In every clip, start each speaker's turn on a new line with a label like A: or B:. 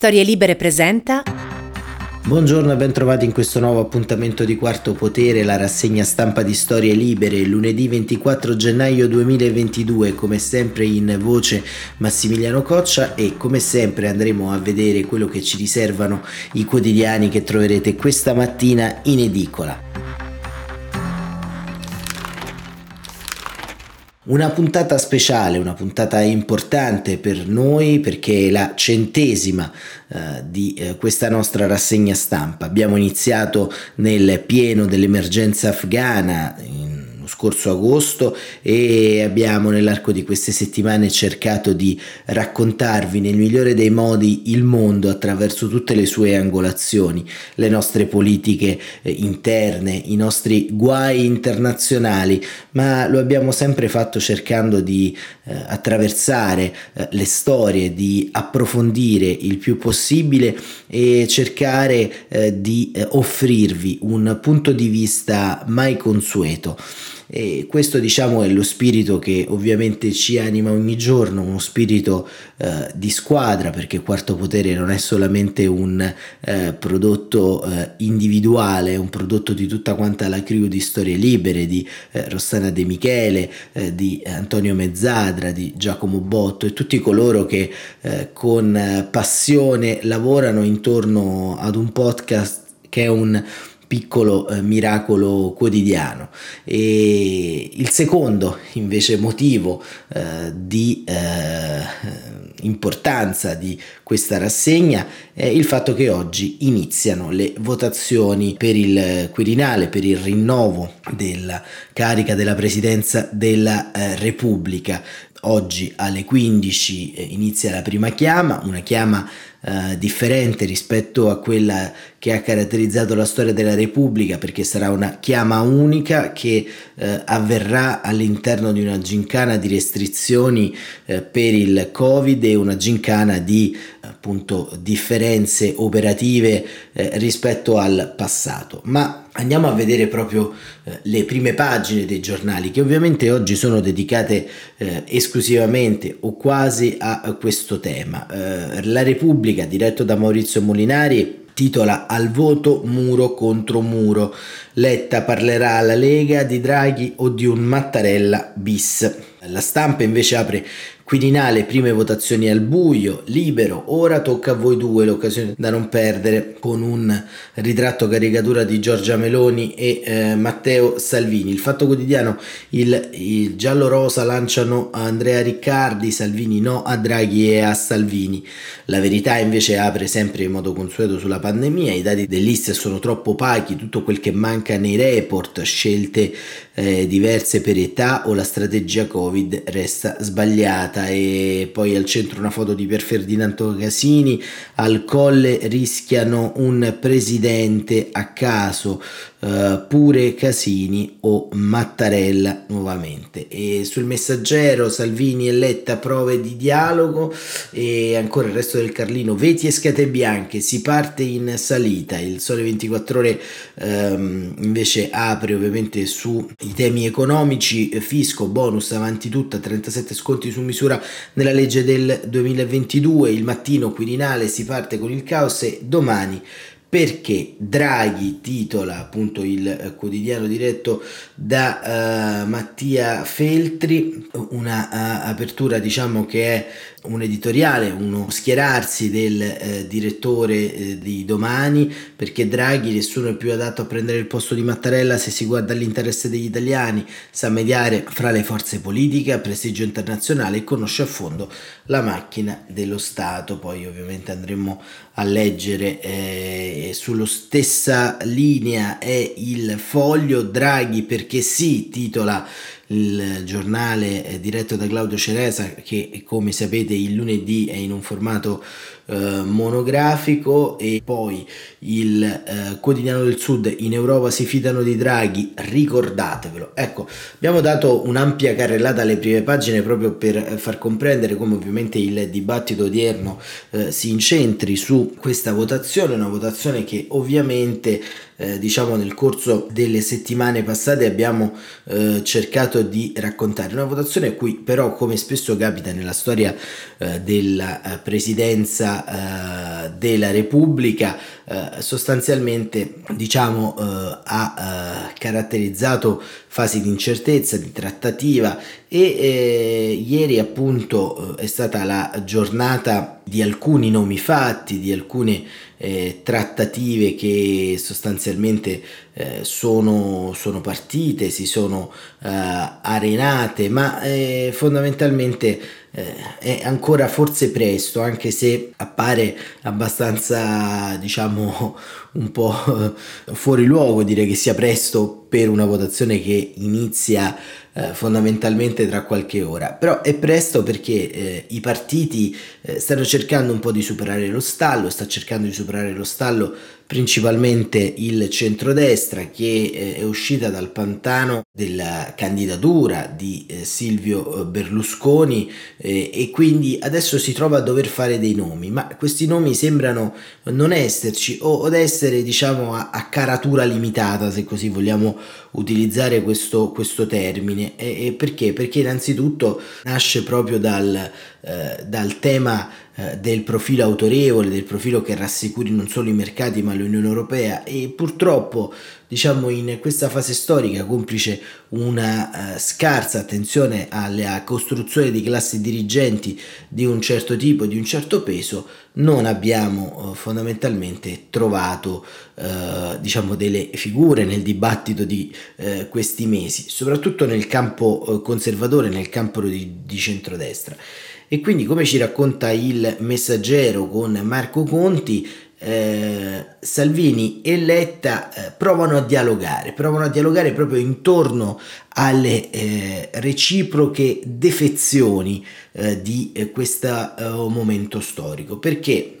A: Storie Libere presenta.
B: Buongiorno e bentrovati in questo nuovo appuntamento di Quarto Potere, la rassegna stampa di Storie Libere, lunedì 24 gennaio 2022, come sempre in voce Massimiliano Coccia e come sempre andremo a vedere quello che ci riservano i quotidiani che troverete questa mattina in edicola. Una puntata speciale, una puntata importante per noi perché è la centesima eh, di eh, questa nostra rassegna stampa. Abbiamo iniziato nel pieno dell'emergenza afghana. In scorso agosto e abbiamo nell'arco di queste settimane cercato di raccontarvi nel migliore dei modi il mondo attraverso tutte le sue angolazioni, le nostre politiche eh, interne, i nostri guai internazionali, ma lo abbiamo sempre fatto cercando di eh, attraversare eh, le storie, di approfondire il più possibile e cercare eh, di eh, offrirvi un punto di vista mai consueto. E questo diciamo è lo spirito che ovviamente ci anima ogni giorno, uno spirito eh, di squadra, perché Quarto Potere non è solamente un eh, prodotto eh, individuale, è un prodotto di tutta quanta la crew di Storie Libere, di eh, Rossana De Michele, eh, di Antonio Mezzadra, di Giacomo Botto e tutti coloro che eh, con passione lavorano intorno ad un podcast che è un piccolo eh, miracolo quotidiano. E il secondo invece motivo eh, di eh, importanza di questa rassegna è il fatto che oggi iniziano le votazioni per il Quirinale, per il rinnovo della carica della Presidenza della eh, Repubblica. Oggi alle 15 eh, inizia la prima chiama, una chiama eh, differente rispetto a quella che ha caratterizzato la storia della Repubblica, perché sarà una chiama unica che eh, avverrà all'interno di una gincana di restrizioni eh, per il Covid e una gincana di appunto differenze operative eh, rispetto al passato. Ma andiamo a vedere proprio eh, le prime pagine dei giornali che ovviamente oggi sono dedicate eh, esclusivamente o quasi a, a questo tema. Eh, la Repubblica, diretto da Maurizio Molinari, titola Al voto muro contro muro. Letta parlerà alla Lega di Draghi o di un Mattarella bis. La stampa invece apre Quirinale, prime votazioni al buio, libero, ora tocca a voi due l'occasione da non perdere con un ritratto caricatura di Giorgia Meloni e eh, Matteo Salvini. Il Fatto Quotidiano, il, il giallo-rosa lanciano Andrea Riccardi, Salvini no a Draghi e a Salvini. La verità invece apre sempre in modo consueto sulla pandemia, i dati dell'Istat sono troppo opachi, tutto quel che manca nei report, scelte eh, diverse per età o la strategia Covid resta sbagliata pubblicata e poi al centro una foto di Pier Ferdinando Casini, al colle rischiano un presidente a caso, uh, pure Casini o Mattarella nuovamente. E sul messaggero Salvini e Letta prove di dialogo. E ancora il resto del Carlino, veti e scate bianche, si parte in salita, il sole 24 ore um, invece apre ovviamente sui temi economici, fisco, bonus avanti tutta, 37 sconti su misura nella legge del 2022, il mattino Quirinale si parte con il caos e domani perché Draghi titola appunto il eh, quotidiano diretto da uh, Mattia Feltri, una uh, apertura diciamo che è un editoriale, uno schierarsi del eh, direttore eh, di domani, perché Draghi nessuno è più adatto a prendere il posto di Mattarella se si guarda all'interesse degli italiani, sa mediare fra le forze politiche, ha prestigio internazionale e conosce a fondo la macchina dello Stato. Poi ovviamente andremo a leggere eh, sulla stessa linea è il foglio Draghi perché sì, titola il giornale eh, diretto da Claudio Ceresa che come sapete il lunedì è in un formato eh, monografico e poi il eh, quotidiano del sud in Europa si fidano di Draghi ricordatevelo. Ecco abbiamo dato un'ampia carrellata alle prime pagine proprio per far comprendere come ovviamente il dibattito odierno eh, si incentri su questa votazione una votazione che ovviamente eh, diciamo nel corso delle settimane passate abbiamo eh, cercato di raccontare. Una votazione a cui però come spesso capita nella storia eh, della eh, presidenza eh, della Repubblica eh, sostanzialmente diciamo eh, ha eh, caratterizzato fasi di incertezza, di trattativa e ieri appunto è stata la giornata di alcuni nomi fatti, di alcune eh, trattative che sostanzialmente eh, sono, sono, partite, si sono eh, arenate, ma eh, fondamentalmente eh, è ancora forse presto, anche se appare abbastanza, diciamo, un po' fuori luogo dire che sia presto per una votazione che inizia eh, fondamentalmente tra qualche ora. Però è presto perché eh, i partiti eh, stanno cercando un po' di superare lo stallo, sta cercando di superare lo stallo principalmente il centrodestra che eh, è uscita dal pantano della candidatura di eh, Silvio eh, Berlusconi e quindi adesso si trova a dover fare dei nomi, ma questi nomi sembrano non esserci o ad essere diciamo a, caratura limitata se così vogliamo utilizzare questo, questo termine. E perché? Perché innanzitutto nasce proprio dal, eh, dal tema eh, del profilo autorevole, del profilo che rassicuri non solo i mercati ma l'Unione Europea e purtroppo diciamo in questa fase storica complice una uh, scarsa attenzione alla costruzione di classi dirigenti di un certo tipo, di un certo peso, non abbiamo uh, fondamentalmente trovato diciamo delle figure nel dibattito di questi mesi, soprattutto nel campo conservatore, nel campo di, di centrodestra. E quindi, come ci racconta il messaggero con Marco Conti, eh, Salvini e Letta eh, provano a dialogare, provano a dialogare proprio intorno alle eh, reciproche defezioni eh, di eh, questo eh, momento storico. Perché?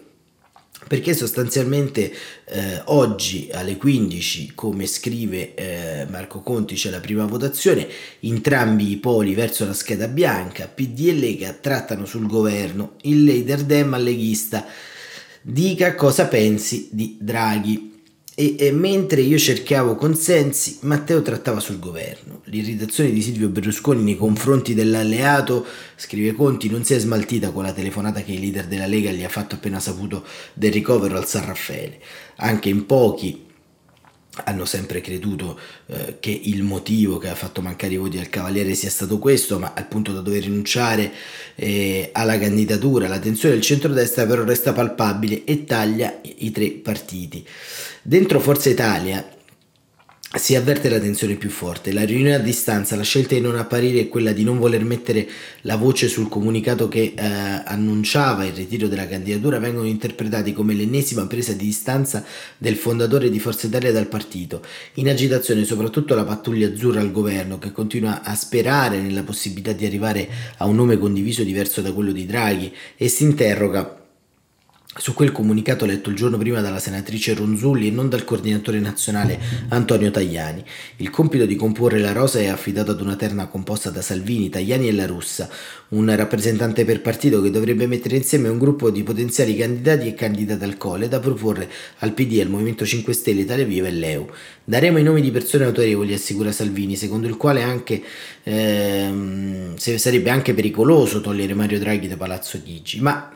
B: Perché sostanzialmente eh, oggi alle 15, come scrive eh, Marco Conti, c'è la prima votazione, entrambi i poli verso la scheda bianca, PD e Lega trattano sul governo, il leader Dem leghista dica cosa pensi di Draghi. E, e, mentre io cercavo consensi, Matteo trattava sul governo. L'irritazione di Silvio Berlusconi nei confronti dell'alleato, scrive Conti, non si è smaltita con la telefonata che il leader della Lega gli ha fatto appena saputo del ricovero al San Raffaele. Anche in pochi hanno sempre creduto eh, che il motivo che ha fatto mancare i voti al Cavaliere sia stato questo, ma al punto da dover rinunciare eh, alla candidatura, la tensione del centrodestra però resta palpabile e taglia i tre partiti. Dentro Forza Italia si avverte la tensione più forte. La riunione a distanza, la scelta di non apparire e quella di non voler mettere la voce sul comunicato che eh, annunciava il ritiro della candidatura vengono interpretati come l'ennesima presa di distanza del fondatore di Forza Italia dal partito. In agitazione soprattutto la pattuglia azzurra al governo che continua a sperare nella possibilità di arrivare a un nome condiviso diverso da quello di Draghi e si interroga su quel comunicato letto il giorno prima dalla senatrice Ronzulli e non dal coordinatore nazionale Antonio Tajani. Il compito di comporre la rosa è affidato ad una terna composta da Salvini, Tajani e La Russa, un rappresentante per partito che dovrebbe mettere insieme un gruppo di potenziali candidati e candidate al Cole da proporre al PD, al Movimento 5 Stelle, Italia Viva e Leu. Daremo i nomi di persone autorevoli, assicura Salvini, secondo il quale anche, ehm, sarebbe anche pericoloso togliere Mario Draghi da Palazzo Chigi, ma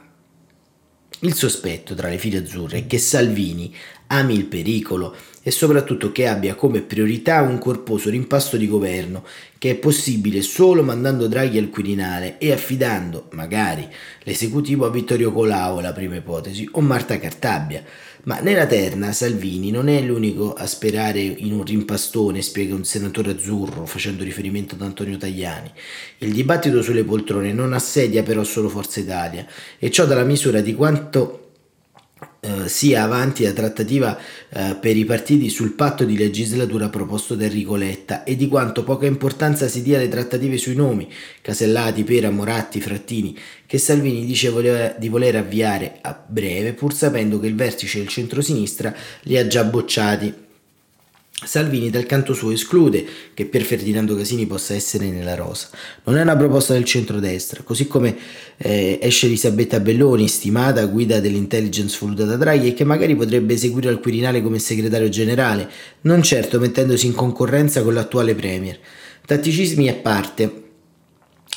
B: il sospetto tra le file azzurre è che Salvini ami il pericolo e soprattutto che abbia come priorità un corposo rimpasto di governo che è possibile solo mandando Draghi al Quirinale e affidando, magari, l'esecutivo a Vittorio Colau, la prima ipotesi, o Marta Cartabbia. Ma nella terna Salvini non è l'unico a sperare in un rimpastone, spiega un senatore azzurro facendo riferimento ad Antonio Tajani. Il dibattito sulle poltrone non assedia però solo Forza Italia e ciò dalla misura di quanto sia avanti la trattativa eh, per i partiti sul patto di legislatura proposto da Enrico Letta e di quanto poca importanza si dia alle trattative sui nomi, Casellati, Pera, Moratti, Frattini, che Salvini dice voleva, di voler avviare a breve pur sapendo che il vertice del centrosinistra li ha già bocciati. Salvini dal canto suo esclude che per Ferdinando Casini possa essere nella rosa. Non è una proposta del centrodestra, così come eh, esce Elisabetta Belloni, stimata guida dell'intelligence voluta da Draghi e che magari potrebbe eseguire al Quirinale come segretario generale, non certo mettendosi in concorrenza con l'attuale Premier. Tatticismi a parte,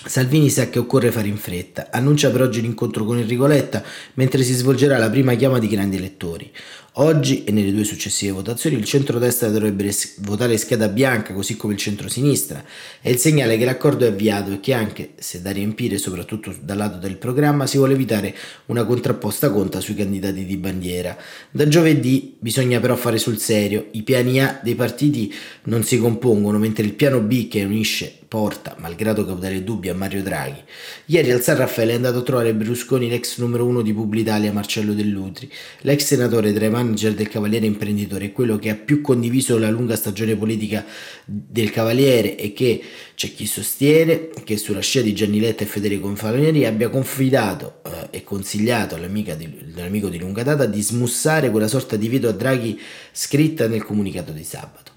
B: Salvini sa che occorre fare in fretta, annuncia per oggi l'incontro con Enrico Letta mentre si svolgerà la prima chiama di grandi elettori. Oggi e nelle due successive votazioni il centrodestra dovrebbe votare scheda bianca così come il centrosinistra. È il segnale che l'accordo è avviato e che anche, se da riempire soprattutto dal lato del programma, si vuole evitare una contrapposta conta sui candidati di bandiera. Da giovedì bisogna però fare sul serio. I piani A dei partiti non si compongono, mentre il piano B che unisce porta, malgrado cautele dubbi, a Mario Draghi. Ieri al San Raffaele è andato a trovare Berlusconi l'ex numero uno di Publitalia Marcello Dell'Utri, l'ex senatore tra i manager del Cavaliere Imprenditore e quello che ha più condiviso la lunga stagione politica del Cavaliere e che c'è chi sostiene che sulla scia di Gianni Letta e Federico Infalonieri abbia confidato eh, e consigliato all'amico di, all'amico di lunga data di smussare quella sorta di veto a Draghi scritta nel comunicato di sabato.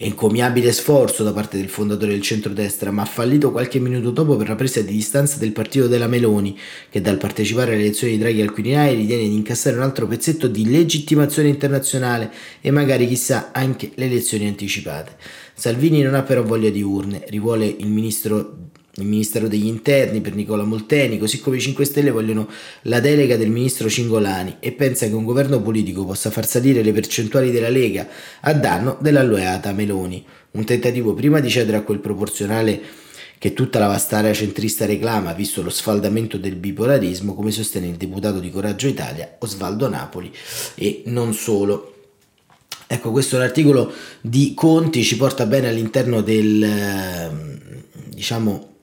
B: Encomiabile sforzo da parte del fondatore del centrodestra, ma fallito qualche minuto dopo per la presa di distanza del partito della Meloni, che dal partecipare alle elezioni di Draghi al Quirinale ritiene di incassare un altro pezzetto di legittimazione internazionale e magari chissà anche le elezioni anticipate. Salvini non ha però voglia di urne, rivuole il ministro il Ministero degli Interni per Nicola Molteni, così come i 5 Stelle vogliono la delega del ministro Cingolani e pensa che un governo politico possa far salire le percentuali della Lega a danno dell'alleata Meloni. Un tentativo prima di cedere a quel proporzionale che tutta la vasta area centrista reclama, visto lo sfaldamento del bipolarismo, come sostiene il deputato di Coraggio Italia Osvaldo Napoli e non solo. Ecco, questo è l'articolo di Conti ci porta bene all'interno del, ehm, diciamo,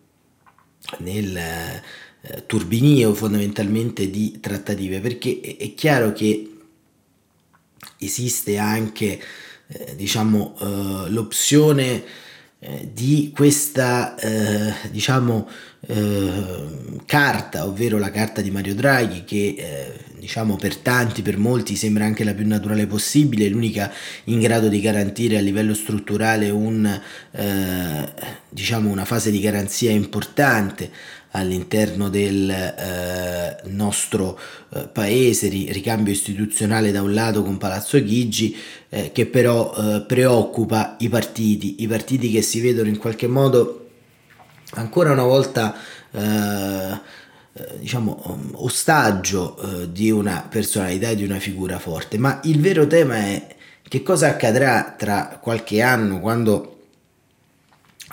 B: nel eh, turbinio fondamentalmente di trattative, perché è, chiaro che esiste anche eh, diciamo, eh, l'opzione eh, di questa eh, diciamo, eh, carta, ovvero la carta di Mario Draghi, che eh, diciamo per tanti, per molti sembra anche la più naturale possibile, l'unica in grado di garantire a livello strutturale un, diciamo una fase di garanzia importante all'interno del eh, nostro eh, paese, ricambio istituzionale da un lato con Palazzo Chigi, eh, che però eh, preoccupa i partiti, i partiti che si vedono in qualche modo ancora una volta eh, eh, diciamo ostaggio di una personalità e di una figura forte, ma il vero tema è che cosa accadrà tra qualche anno quando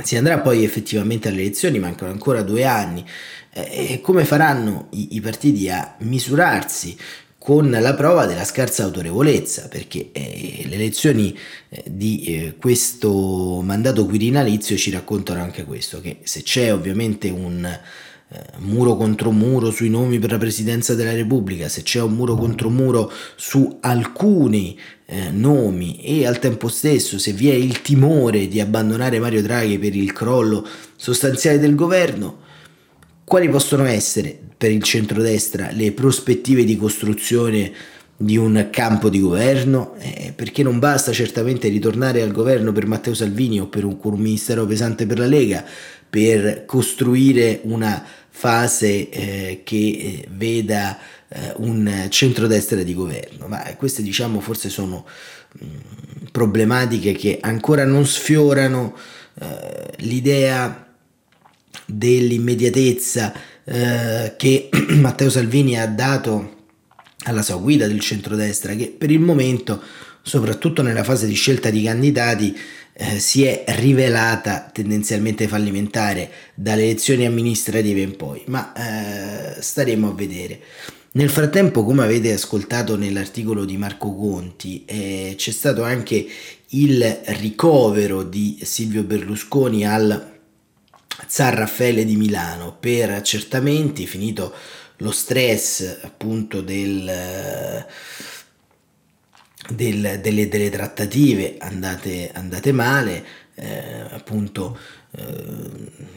B: si andrà poi effettivamente alle elezioni, mancano ancora due anni, eh, e come faranno i, i, partiti a misurarsi con la prova della scarsa autorevolezza, perché eh, le elezioni eh, di eh, questo mandato quirinalizio ci raccontano anche questo, che se c'è ovviamente un muro contro muro sui nomi per la presidenza della Repubblica, se c'è un muro contro muro su alcuni eh, nomi e al tempo stesso se vi è il timore di abbandonare Mario Draghi per il crollo sostanziale del governo, quali possono essere per il centrodestra le prospettive di costruzione di un campo di governo, eh, perché non basta certamente ritornare al governo per Matteo Salvini o per un, un ministero pesante per la Lega per costruire una fase eh, che eh, veda eh, un centrodestra di governo, ma queste diciamo forse sono mm, problematiche che ancora non sfiorano eh, l'idea dell'immediatezza eh, che Matteo Salvini ha dato alla sua guida del centrodestra che per il momento soprattutto nella fase di scelta di candidati eh, si è rivelata tendenzialmente fallimentare dalle elezioni amministrative in poi, ma eh, staremo a vedere. Nel frattempo, come avete ascoltato nell'articolo di Marco Conti, eh, c'è stato anche il ricovero di Silvio Berlusconi al Zar Raffaele di Milano per accertamenti, finito lo stress appunto del del, delle, delle, trattative andate, andate male, eh, appunto eh,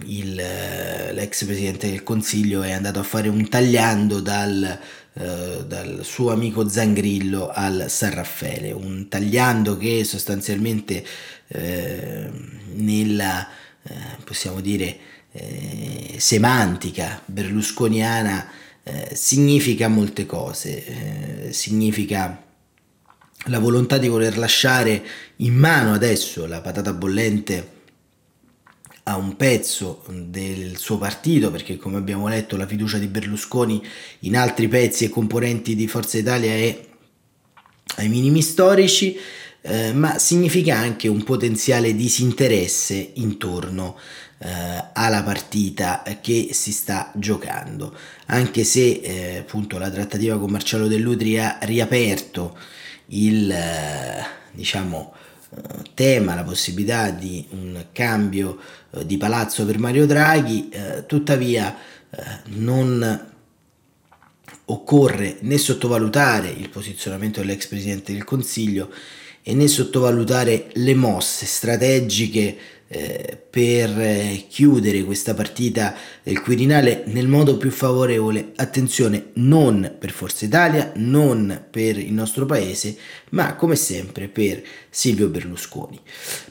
B: il, l'ex presidente del Consiglio è andato a fare un tagliando dal, eh, dal suo amico Zangrillo al San Raffaele, un tagliando che sostanzialmente eh, nella, eh, possiamo dire, eh, semantica berlusconiana significa molte cose, significa la volontà di voler lasciare in mano adesso la patata bollente a un pezzo del suo partito, perché come abbiamo letto la fiducia di Berlusconi in altri pezzi e componenti di Forza Italia è ai minimi storici, eh, ma significa anche un potenziale disinteresse intorno eh, alla partita che si sta giocando, anche se eh, appunto la trattativa con Marcello Dell'Utri ha riaperto il eh, diciamo eh, tema, la possibilità di un cambio eh, di palazzo per Mario Draghi, tuttavia non occorre né sottovalutare il posizionamento dell'ex presidente del Consiglio e né sottovalutare le mosse strategiche eh, per eh, chiudere questa partita del Quirinale nel modo più favorevole, attenzione, non per Forza Italia, non per il nostro paese, ma come sempre per Silvio Berlusconi.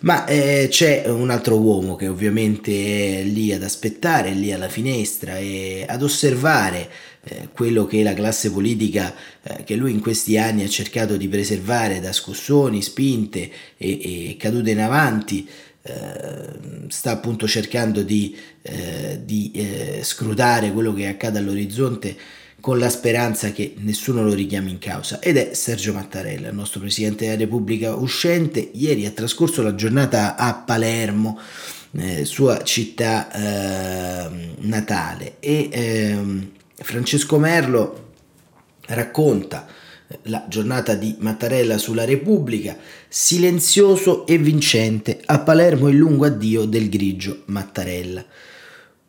B: Ma eh, c'è un altro uomo che ovviamente è lì ad aspettare, lì alla finestra e ad osservare eh, quello che la classe politica eh, che lui in questi anni ha cercato di preservare da scossoni, spinte e, e cadute in avanti, sta appunto cercando di, eh, di eh, scrutare quello che accade all'orizzonte con la speranza che nessuno lo richiami in causa ed è Sergio Mattarella, il nostro Presidente della Repubblica uscente. Ieri ha trascorso la giornata a Palermo, eh, sua città ehm, natale e ehm, Francesco Merlo racconta la giornata di Mattarella sulla Repubblica, silenzioso e vincente, a Palermo il lungo addio del grigio Mattarella.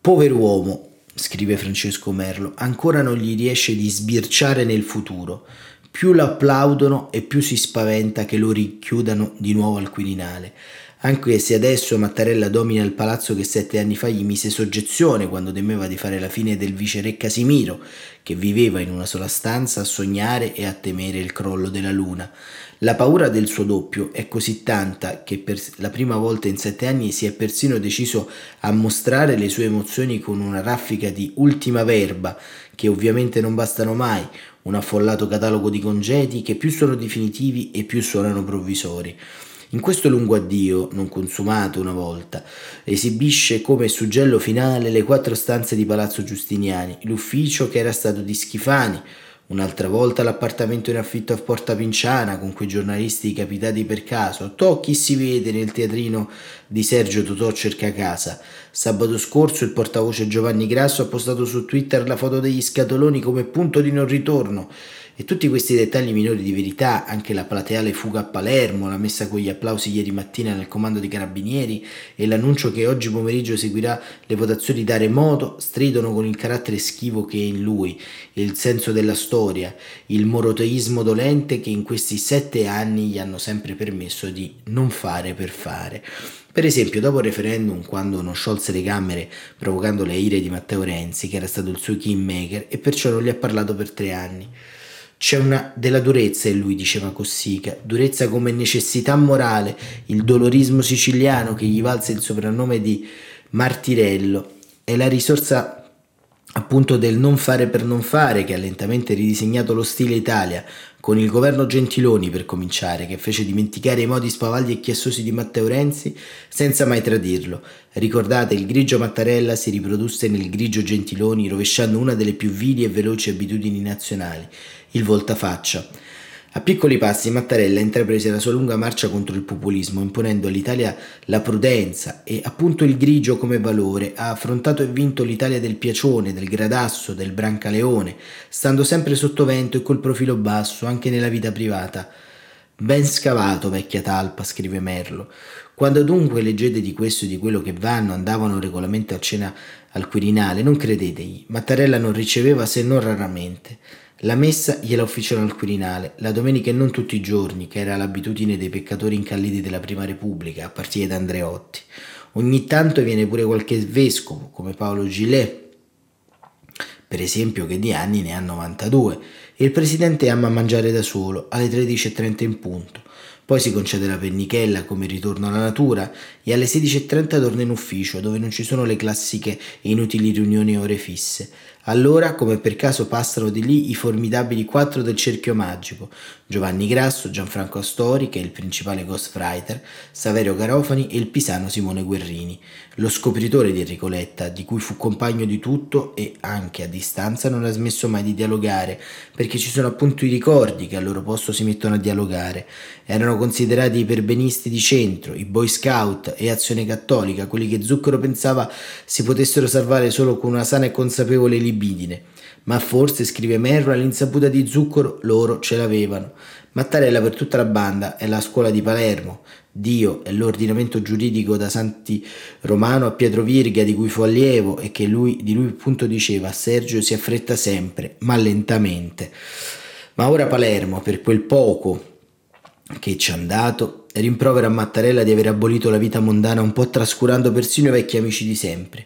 B: Pover'uomo, scrive Francesco Merlo, ancora non gli riesce di sbirciare nel futuro. Più lo applaudono e più si spaventa che lo richiudano di nuovo al Quirinale anche se adesso Mattarella domina il palazzo che sette anni fa gli mise soggezione quando temeva di fare la fine del viceré Casimiro, che viveva in una sola stanza a sognare e a temere il crollo della luna. La paura del suo doppio è così tanta che per la prima volta in sette anni si è persino deciso a mostrare le sue emozioni con una raffica di ultima verba, che ovviamente non bastano mai, un affollato catalogo di congedi che più sono definitivi e più suonano provvisori. In questo lungo addio, non consumato una volta, esibisce come suggello finale le quattro stanze di Palazzo Giustiniani, l'ufficio che era stato di Schifani, un'altra volta l'appartamento in affitto a Porta Pinciana con quei giornalisti capitati per caso, Tocchi si vede nel teatrino di Sergio Totò cerca casa. Sabato scorso il portavoce Giovanni Grasso ha postato su Twitter la foto degli scatoloni come punto di non ritorno e tutti questi dettagli minori di verità, anche la plateale fuga a Palermo, la messa con gli applausi ieri mattina nel comando dei carabinieri e l'annuncio che oggi pomeriggio seguirà le votazioni da remoto, stridono con il carattere schivo che è in lui, il senso della storia, il moroteismo dolente che in questi sette anni gli hanno sempre permesso di non fare per fare. Per esempio, dopo il referendum, quando non sciolse le Camere provocando le ire di Matteo Renzi, che era stato il suo kingmaker, e perciò non gli ha parlato per tre anni. C'è una della durezza in lui, diceva Cossica, durezza come necessità morale, il dolorismo siciliano che gli valse il soprannome di Martirello. È la risorsa appunto del non fare per non fare che ha lentamente ridisegnato lo stile Italia, con il governo Gentiloni per cominciare, che fece dimenticare i modi spavaldi e chiassosi di Matteo Renzi senza mai tradirlo. Ricordate, il grigio Mattarella si riprodusse nel grigio Gentiloni rovesciando una delle più vili e veloci abitudini nazionali, il voltafaccia. A piccoli passi Mattarella intraprese la sua lunga marcia contro il populismo, imponendo all'Italia la prudenza e appunto il grigio come valore. Ha affrontato e vinto l'Italia del piacione, del gradasso, del brancaleone, stando sempre sotto vento e col profilo basso anche nella vita privata. Ben scavato, vecchia talpa, scrive Merlo. Quando dunque leggete di questo e di quello che vanno, andavano regolarmente a cena al Quirinale, non credetegli. Mattarella non riceveva se non raramente. La messa gliela ufficiano al Quirinale, la domenica e non tutti i giorni, che era l'abitudine dei peccatori incalliti della Prima Repubblica, a partire da Andreotti. Ogni tanto viene pure qualche vescovo, come Paolo Gilet, per esempio, che di anni ne ha 92, e il presidente ama mangiare da solo, alle 13.30 in punto. Poi si concede la pennichella come ritorno alla natura e alle 16.30 torna in ufficio dove non ci sono le classiche e inutili riunioni a ore fisse. Allora, come per caso, passano di lì i formidabili quattro del cerchio magico: Giovanni Grasso, Gianfranco Astori, che è il principale ghostwriter, Saverio Garofani e il pisano Simone Guerrini, lo scopritore di Enrico Letta, di cui fu compagno di tutto e anche a distanza non ha smesso mai di dialogare, perché ci sono appunto i ricordi che al loro posto si mettono a dialogare. Erano considerati i perbenisti di centro, i boy scout e azione cattolica, quelli che Zucchero pensava si potessero salvare solo con una sana e consapevole libidine. Ma forse, scrive Merro, all'insaputa di Zucchero loro ce l'avevano. Mattarella per tutta la banda è la scuola di Palermo, Dio è l'ordinamento giuridico da Santi Romano a Pietro Virga di cui fu allievo e che lui, di lui appunto diceva Sergio si affretta sempre, ma lentamente. Ma ora Palermo, per quel poco che ci ha dato, rimprovera a Mattarella di aver abolito la vita mondana un po' trascurando persino i vecchi amici di sempre.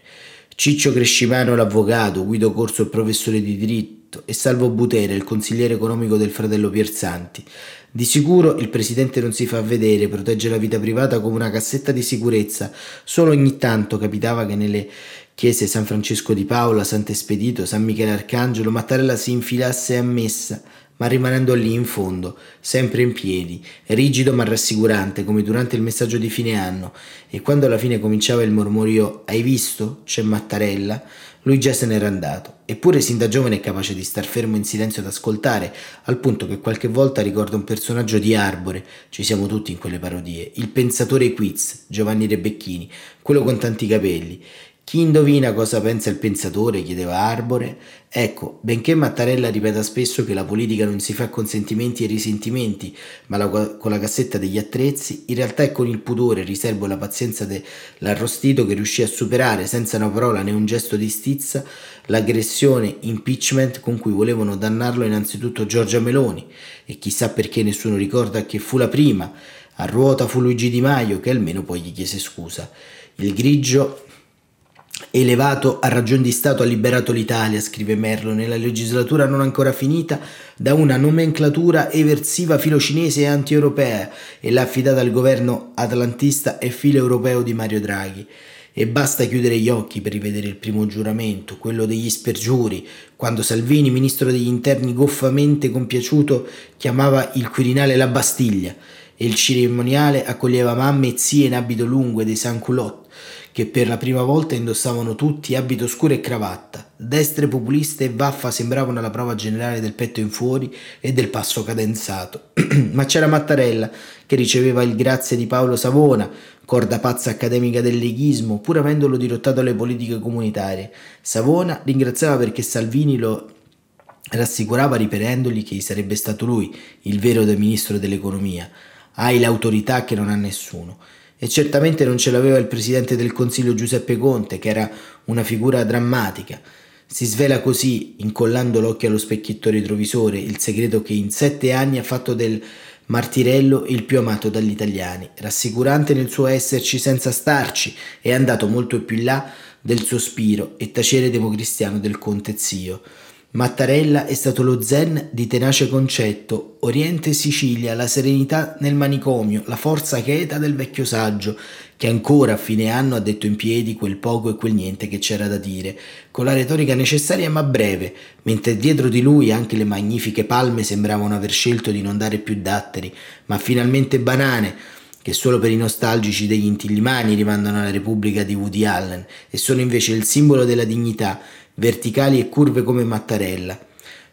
B: Ciccio Crescimano l'avvocato, Guido Corso il professore di diritto e Salvo Butere il consigliere economico del fratello Pierzanti. Di sicuro il presidente non si fa vedere, protegge la vita privata come una cassetta di sicurezza, solo ogni tanto capitava che nelle chiese San Francesco di Paola, Sant'Espedito, San Michele Arcangelo Mattarella si infilasse a messa ma rimanendo lì in fondo, sempre in piedi, rigido ma rassicurante come durante il messaggio di fine anno, e quando alla fine cominciava il mormorio Hai visto? C'è Mattarella? Lui già se n'era andato, eppure sin da giovane è capace di star fermo in silenzio ad ascoltare, al punto che qualche volta ricorda un personaggio di Arbore, ci siamo tutti in quelle parodie, il pensatore quiz, Giovanni Rebecchini, quello con tanti capelli, chi indovina cosa pensa il pensatore? chiedeva Arbore. Ecco, benché Mattarella ripeta spesso che la politica non si fa con sentimenti e risentimenti, ma la, con la cassetta degli attrezzi, in realtà è con il pudore, riservo e la pazienza dell'arrostito che riuscì a superare senza una parola né un gesto di stizza l'aggressione impeachment con cui volevano dannarlo innanzitutto Giorgia Meloni e chissà perché nessuno ricorda che fu la prima. A ruota fu Luigi Di Maio che almeno poi gli chiese scusa. Il grigio Elevato a ragion di Stato ha liberato l'Italia, scrive Merlo, nella legislatura non ancora finita, da una nomenclatura eversiva filocinese e anti-europea e l'ha affidata al governo atlantista e filo-europeo di Mario Draghi. E basta chiudere gli occhi per rivedere il primo giuramento, quello degli spergiuri, quando Salvini, ministro degli interni goffamente compiaciuto, chiamava il Quirinale la Bastiglia e il cerimoniale accoglieva mamme e zie in abito lungo e dei sans-culotte che per la prima volta indossavano tutti abito scuro e cravatta. Destre populiste e vaffa sembravano la prova generale del petto in fuori e del passo cadenzato. Ma c'era Mattarella, che riceveva il grazie di Paolo Savona, corda pazza accademica del leghismo, pur avendolo dirottato alle politiche comunitarie. Savona ringraziava perché Salvini lo rassicurava ripetendogli che sarebbe stato lui il vero ministro dell'economia. Hai l'autorità che non ha nessuno. E certamente non ce l'aveva il presidente del Consiglio Giuseppe Conte, che era una figura drammatica. Si svela così, incollando l'occhio allo specchietto retrovisore, il segreto che in sette anni ha fatto del Martirello il più amato dagli italiani, rassicurante nel suo esserci senza starci, è andato molto più in là del sospiro e tacere democristiano del conte zio. Mattarella è stato lo zen di tenace concetto, Oriente Sicilia, la serenità nel manicomio, la forza cheta del vecchio saggio, che ancora a fine anno ha detto in piedi quel poco e quel niente che c'era da dire, con la retorica necessaria ma breve, mentre dietro di lui anche le magnifiche palme sembravano aver scelto di non dare più datteri, ma finalmente banane, che solo per i nostalgici degli intillimani rimandano alla Repubblica di Woody Allen e sono invece il simbolo della dignità, verticali e curve come Mattarella.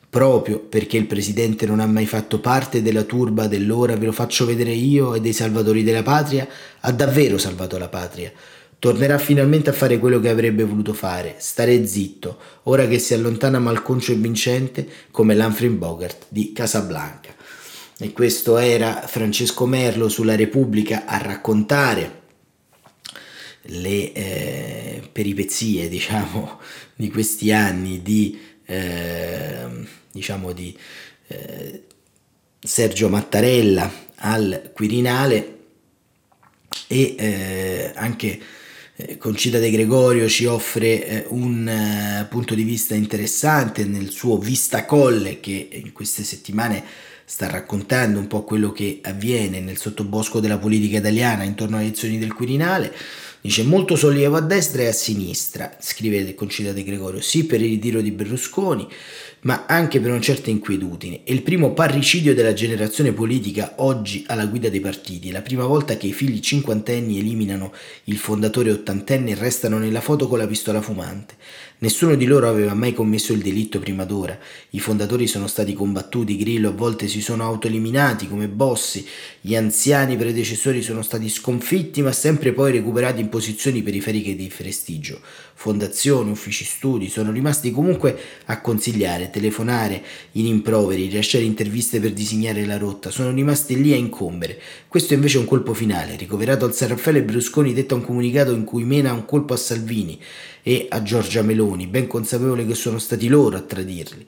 B: Proprio perché il presidente non ha mai fatto parte della turba dell'ora ve lo faccio vedere io e dei salvatori della patria, ha davvero salvato la patria. Tornerà finalmente a fare quello che avrebbe voluto fare, stare zitto, ora che si allontana malconcio e vincente come l'Humphrey Bogart di Casablanca. E questo era Francesco Merlo sulla Repubblica a raccontare le eh, peripezie, diciamo, di questi anni di, eh, diciamo, di eh, Sergio Mattarella al Quirinale e eh, anche eh, Concita De Gregorio ci offre eh, un punto di vista interessante nel suo Vista Colle che in queste settimane sta raccontando un po' quello che avviene nel sottobosco della politica italiana intorno alle elezioni del Quirinale. Dice molto sollievo a destra e a sinistra, scrive il concitato Gregorio, sì per il ritiro di Berlusconi, ma anche per una certa inquietudine. È il primo parricidio della generazione politica oggi alla guida dei partiti, è la prima volta che i figli cinquantenni eliminano il fondatore ottantenne e restano nella foto con la pistola fumante. Nessuno di loro aveva mai commesso il delitto prima d'ora. I fondatori sono stati combattuti, Grillo a volte si sono autoeliminati come bossi, gli anziani predecessori sono stati sconfitti ma sempre poi recuperati in posizioni periferiche di prestigio. Fondazioni, uffici studi sono rimasti comunque a consigliare, telefonare in improveri, rilasciare interviste per disegnare la rotta, sono rimasti lì a incombere. Questo invece è un colpo finale. Ricoverato al San Raffaele Brusconi detta un comunicato in cui mena un colpo a Salvini e a Giorgia Meloni, ben consapevole che sono stati loro a tradirli.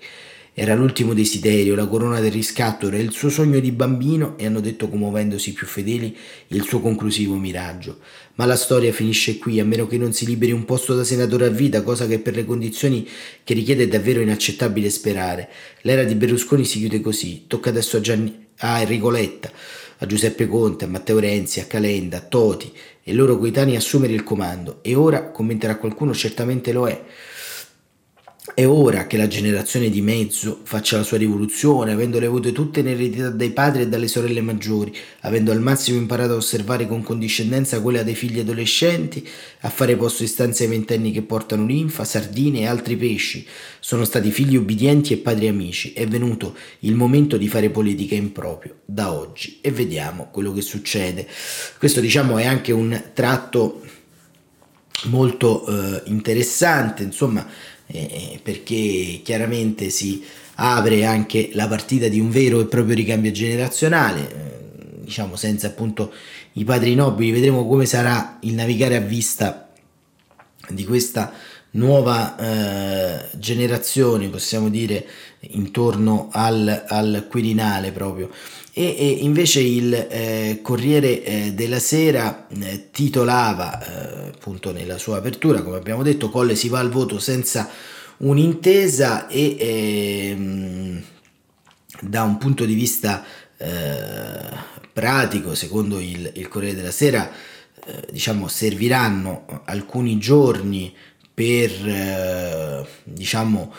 B: Era l'ultimo desiderio, la corona del riscatto, era il suo sogno di bambino e hanno detto commuovendosi più fedeli il suo conclusivo miraggio. Ma la storia finisce qui, a meno che non si liberi un posto da senatore a vita, cosa che per le condizioni che richiede è davvero inaccettabile sperare. L'era di Berlusconi si chiude così, tocca adesso a, Gianni, a Enrico Letta, a Giuseppe Conte, a Matteo Renzi, a Calenda, a Toti e loro coetanei assumere il comando. E ora, commenterà qualcuno, certamente lo è. È ora che la generazione di mezzo faccia la sua rivoluzione, avendole avute tutte in eredità dai padri e dalle sorelle maggiori, avendo al massimo imparato a osservare con condiscendenza quella dei figli adolescenti, a fare posto in stanze ai ventenni che portano linfa, sardine e altri pesci. Sono stati figli ubbidienti e padri amici. È venuto il momento di fare politica in proprio, da oggi, e vediamo quello che succede. Questo diciamo è anche un tratto molto eh, interessante, insomma eh, perché chiaramente si apre anche la partita di un vero e proprio ricambio generazionale, eh, diciamo senza appunto i padri nobili, vedremo come sarà il navigare a vista di questa nuova eh, generazione, possiamo dire, intorno al, al Quirinale proprio. E, e invece il eh, Corriere eh, della Sera eh, titolava, eh, appunto nella sua apertura, come abbiamo detto, Colle si va al voto senza un'intesa e ehm, da un punto di vista eh, pratico, secondo il, il Corriere della Sera, diciamo, serviranno alcuni giorni per eh, diciamo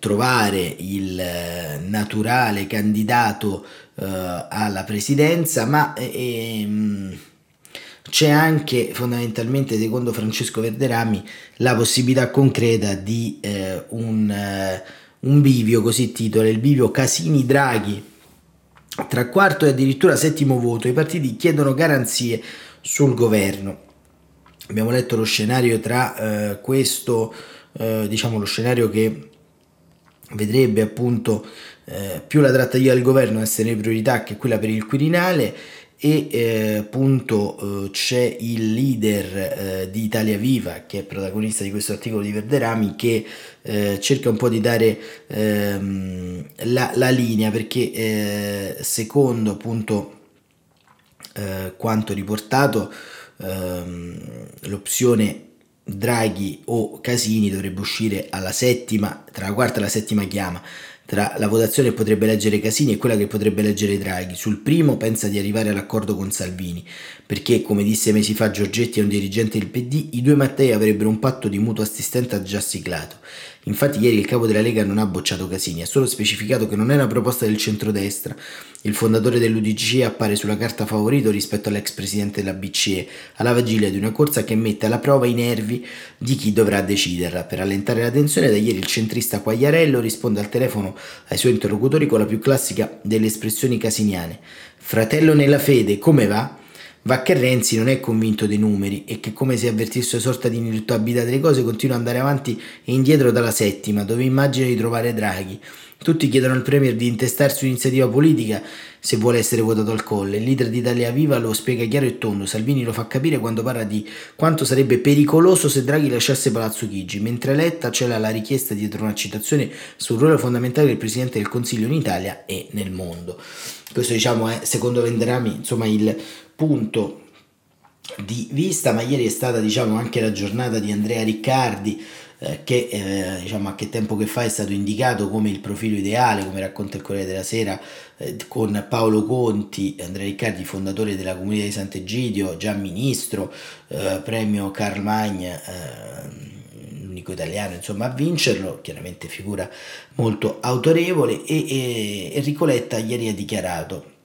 B: trovare il eh, naturale candidato eh, alla presidenza ma ehm, c'è anche fondamentalmente secondo Francesco Verderami la possibilità concreta di eh, un, eh, un bivio così titola il bivio Casini Draghi. Tra quarto e addirittura settimo voto i partiti chiedono garanzie sul governo Abbiamo letto lo scenario tra eh, questo, eh, diciamo lo scenario che vedrebbe appunto eh, più la trattativa del governo essere priorità che quella per il Quirinale e eh, appunto eh, c'è il leader eh, di Italia Viva che è protagonista di questo articolo di Verderami che cerca un po' di dare ehm, la, la, linea perché secondo appunto quanto riportato ehm, l'opzione Draghi o Casini dovrebbe uscire alla settima, tra la quarta e la settima chiama. Tra la votazione che potrebbe leggere Casini e quella che potrebbe leggere Draghi. Sul primo pensa di arrivare all'accordo con Salvini, perché, come disse mesi fa Giorgetti a un dirigente del PD, i due Mattei avrebbero un patto di mutuo assistenza già siglato. Infatti ieri il capo della Lega non ha bocciato Casini, ha solo specificato che non è una proposta del centrodestra. Il fondatore dell'UDC appare sulla carta favorito rispetto all'ex presidente della BCE, alla vigilia di una corsa che mette alla prova i nervi di chi dovrà deciderla. Per allentare la tensione, da ieri il centrista Quagliarello risponde al telefono ai suoi interlocutori con la più classica delle espressioni casiniane. Fratello nella fede, come va? Va che Renzi non è convinto dei numeri e che come se avvertisse una sorta di ineluttabilità delle cose continua ad andare avanti e indietro dalla settima, dove immagina di trovare Draghi. Tutti chiedono al Premier di intestarsi un'iniziativa politica se vuole essere votato al colle. Il leader di Italia Viva lo spiega chiaro e tondo. Salvini lo fa capire quando parla di quanto sarebbe pericoloso se Draghi lasciasse Palazzo Chigi, mentre Letta c'era la richiesta dietro una citazione sul ruolo fondamentale del Presidente del Consiglio in Italia e nel mondo. Questo diciamo è, secondo Venderami, insomma, il punto di vista, ma ieri è stata diciamo anche la giornata di Andrea Riccardi eh, che eh, diciamo a che tempo che fa è stato indicato come il profilo ideale, come racconta il Corriere della Sera, eh, con Paolo Conti, Andrea Riccardi, fondatore della comunità di Sant'Egidio, già ministro, eh, premio Karl Magna l'unico italiano insomma a vincerlo, chiaramente figura molto autorevole e, e Enrico Letta ieri ha dichiarato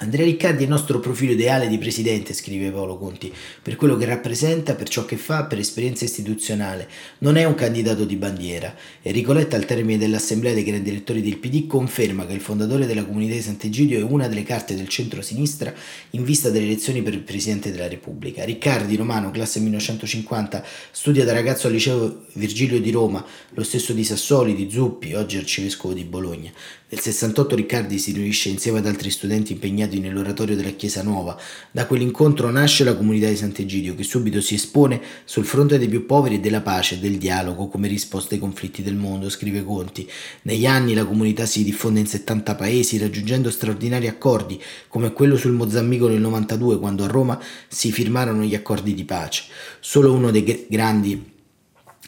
B: Andrea Riccardi è il nostro profilo ideale di presidente, scrive Paolo Conti, per quello che rappresenta, per ciò che fa, per esperienza istituzionale. Non è un candidato di bandiera. Enrico Letta, al termine dell'assemblea dei grandi elettori del PD, conferma che il fondatore della comunità di Sant'Egidio è una delle carte del centro-sinistra in vista delle elezioni per il Presidente della Repubblica. Riccardi, romano, classe 1950, studia da ragazzo al liceo Virgilio di Roma, lo stesso di Sassoli, di Zuppi, oggi arcivescovo di Bologna. Nel 68 Riccardi si riunisce insieme ad altri studenti impegnati nell'oratorio della Chiesa Nuova. Da quell'incontro nasce la comunità di Sant'Egidio che subito si espone sul fronte dei più poveri e della pace e del dialogo come risposta ai conflitti del mondo, scrive Conti. Negli anni la comunità si diffonde in 70 paesi raggiungendo straordinari accordi come quello sul Mozambico nel 92 quando a Roma si firmarono gli accordi di pace. Solo uno dei grandi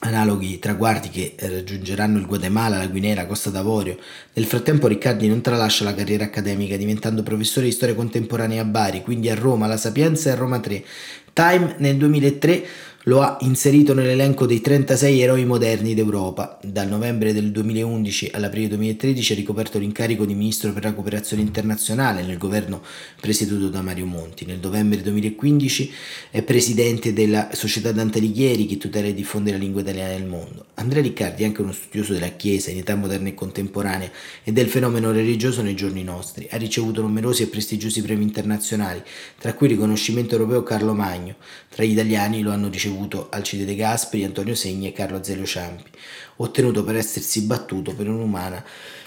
B: analoghi traguardi che raggiungeranno il Guatemala, la Guinea, la Costa d'Avorio. Nel frattempo Riccardi non tralascia la carriera accademica diventando professore di storia contemporanea a Bari, quindi a Roma, la Sapienza e a Roma 3. Time nel 2003 lo ha inserito nell'elenco dei 36 eroi moderni d'Europa. Dal novembre del 2011 all'aprile 2013 ha ricoperto l'incarico di ministro per la cooperazione internazionale nel governo presieduto da Mario Monti. Nel novembre 2015 è presidente della Società Dante Alighieri che tutela e diffonde la lingua italiana nel mondo. Andrea Riccardi è anche uno studioso della Chiesa in età moderna e contemporanea e del fenomeno religioso nei giorni nostri. Ha ricevuto numerosi e prestigiosi premi internazionali, tra cui il riconoscimento europeo Carlo Magno. Tra gli italiani lo hanno ricevuto ricevuto Alcide De Gasperi, Antonio Segni e Carlo Azelio Ciampi, ottenuto per essersi battuto per,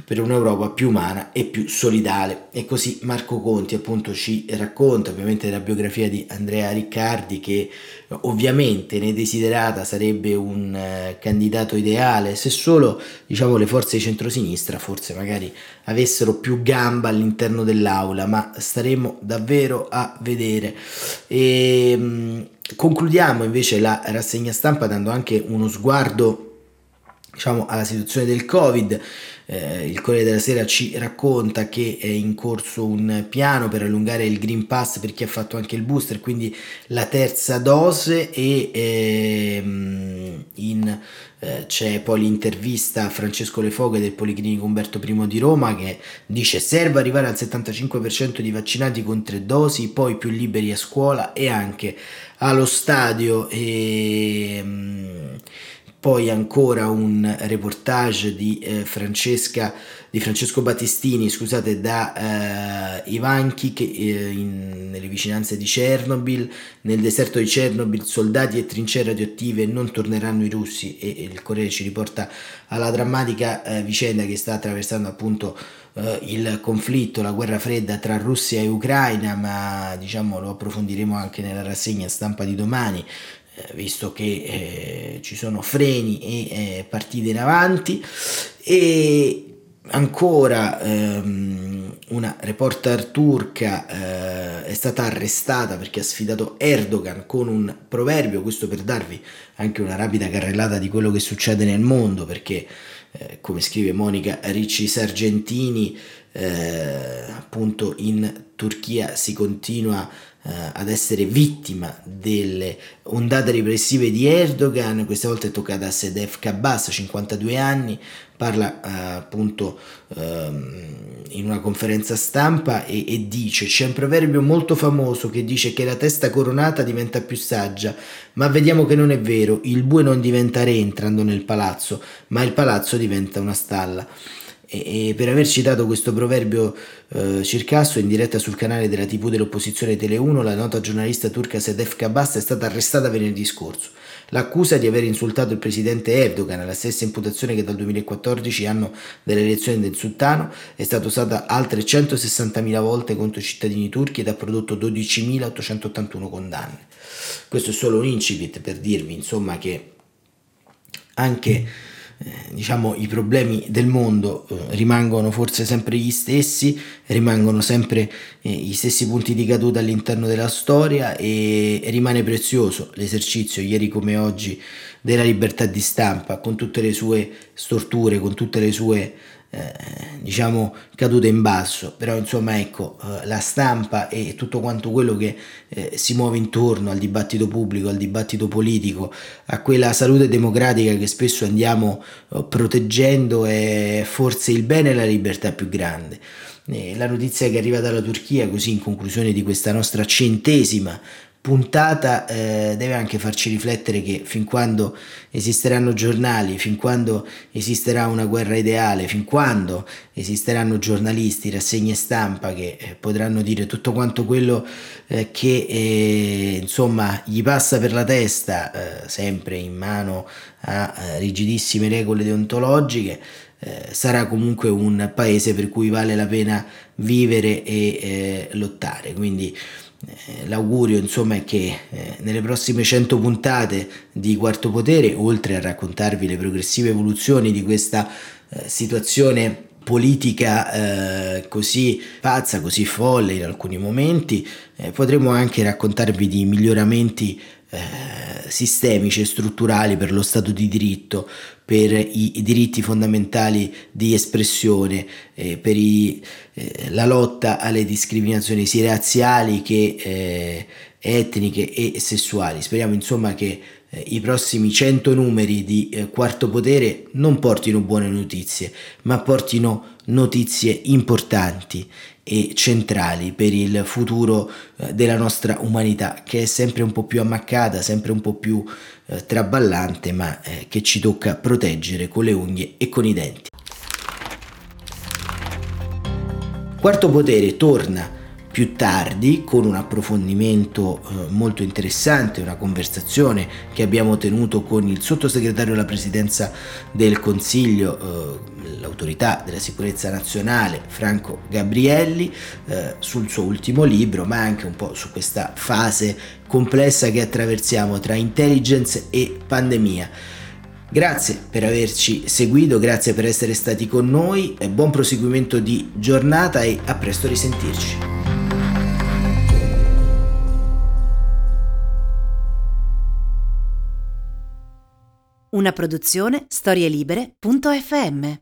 B: per un'Europa più umana e più solidale. E così Marco Conti appunto ci racconta ovviamente della biografia di Andrea Riccardi che ovviamente ne desiderata sarebbe un eh, candidato ideale se solo diciamo le forze di centrosinistra forse magari avessero più gamba all'interno dell'aula ma staremo davvero a vedere e, ehm, Concludiamo invece la rassegna stampa dando anche uno sguardo diciamo, alla situazione del Covid. Eh, il Corriere della Sera ci racconta che è in corso un piano per allungare il Green Pass per chi ha fatto anche il booster, quindi la terza dose e ehm, in, eh, c'è poi l'intervista a Francesco Lefoghe del Policlinico Umberto I di Roma che dice serve arrivare al 75% di vaccinati con tre dosi, poi più liberi a scuola e anche allo stadio e ehm, poi ancora un reportage di, eh, di Francesco Battistini scusate, da eh, Ivanchi che, eh, in, nelle vicinanze di Chernobyl. Nel deserto di Chernobyl soldati e trincee radioattive non torneranno i russi e, e il Corriere ci riporta alla drammatica eh, vicenda che sta attraversando appunto eh, il conflitto, la guerra fredda tra Russia e Ucraina, ma diciamo lo approfondiremo anche nella rassegna stampa di domani eh, visto che eh, ci sono freni e eh, partite in avanti. E ancora ehm, una reporter turca eh, è stata arrestata perché ha sfidato Erdogan con un proverbio, questo per darvi anche una rapida carrellata di quello che succede nel mondo perché eh, come scrive Monica Ricci Sargentini, eh, appunto in Turchia si continua eh, ad essere vittima delle ondate repressive di Erdogan, questa volta è toccata a Sedef Kabbas, 52 anni, parla eh, appunto ehm, in una conferenza stampa e, e, dice c'è un proverbio molto famoso che dice che la testa coronata diventa più saggia, ma vediamo che non è vero, il bue non diventa re entrando nel palazzo, ma il palazzo diventa una stalla e, e per aver citato questo proverbio eh, circasso in diretta sul canale della TV dell'opposizione Tele 1, la nota giornalista turca Sedef Kabas è stata arrestata venerdì scorso. L'accusa di aver insultato il presidente Erdogan, la stessa imputazione che dal 2014, anno delle elezioni del sultano, è stata usata altre 160.000 volte contro i cittadini turchi ed ha prodotto 12.881 condanne. Questo è solo un incipit per dirvi insomma che anche diciamo i problemi del mondo eh, rimangono forse sempre gli stessi, rimangono sempre eh, gli stessi punti di caduta all'interno della storia e rimane prezioso l'esercizio ieri come oggi della libertà di stampa con tutte le sue storture, con tutte le sue eh, diciamo cadute in basso. Però insomma ecco eh, la stampa e tutto quanto quello che eh, si muove intorno al dibattito pubblico al dibattito politico a quella salute democratica che spesso andiamo eh, proteggendo è forse il bene e la libertà più grande. La notizia che arriva dalla Turchia così in conclusione di questa nostra centesima puntata eh, deve anche farci riflettere che fin quando esisteranno giornali, fin quando esisterà una guerra ideale, fin quando esisteranno giornalisti, rassegne stampa che eh, potranno dire tutto quanto quello eh, che eh, insomma gli passa per la testa, eh, sempre in mano a eh, rigidissime regole deontologiche, sarà comunque un paese per cui vale la pena vivere e lottare. Quindi eh, l'augurio insomma è che eh, nelle prossime 100 puntate di Quarto Potere, oltre a raccontarvi le progressive evoluzioni di questa eh, situazione politica eh, così pazza, così folle in alcuni momenti, eh, potremo anche raccontarvi di miglioramenti eh, sistemici e strutturali per lo Stato di diritto, per i, i diritti fondamentali di espressione, eh, per i, eh, la lotta alle discriminazioni sia razziali che eh, etniche e sessuali. Speriamo insomma che eh, i prossimi 100 numeri di Quarto Potere non portino buone notizie, ma portino notizie importanti e centrali per il futuro eh, della nostra umanità che è sempre un po' più ammaccata, sempre un po' più eh, traballante, ma eh, che ci tocca proteggere con le unghie e con i denti. Quarto potere torna più tardi con un approfondimento eh, molto interessante, una conversazione che abbiamo tenuto con il sottosegretario alla presidenza del Consiglio, eh, l'autorità della sicurezza nazionale, Franco Gabrielli, eh, sul suo ultimo libro, ma anche un po' su questa fase complessa che attraversiamo tra intelligence e pandemia. Grazie per averci seguito, grazie per essere stati con noi, buon proseguimento di giornata e a presto risentirci.
A: Una produzione storielibere.fm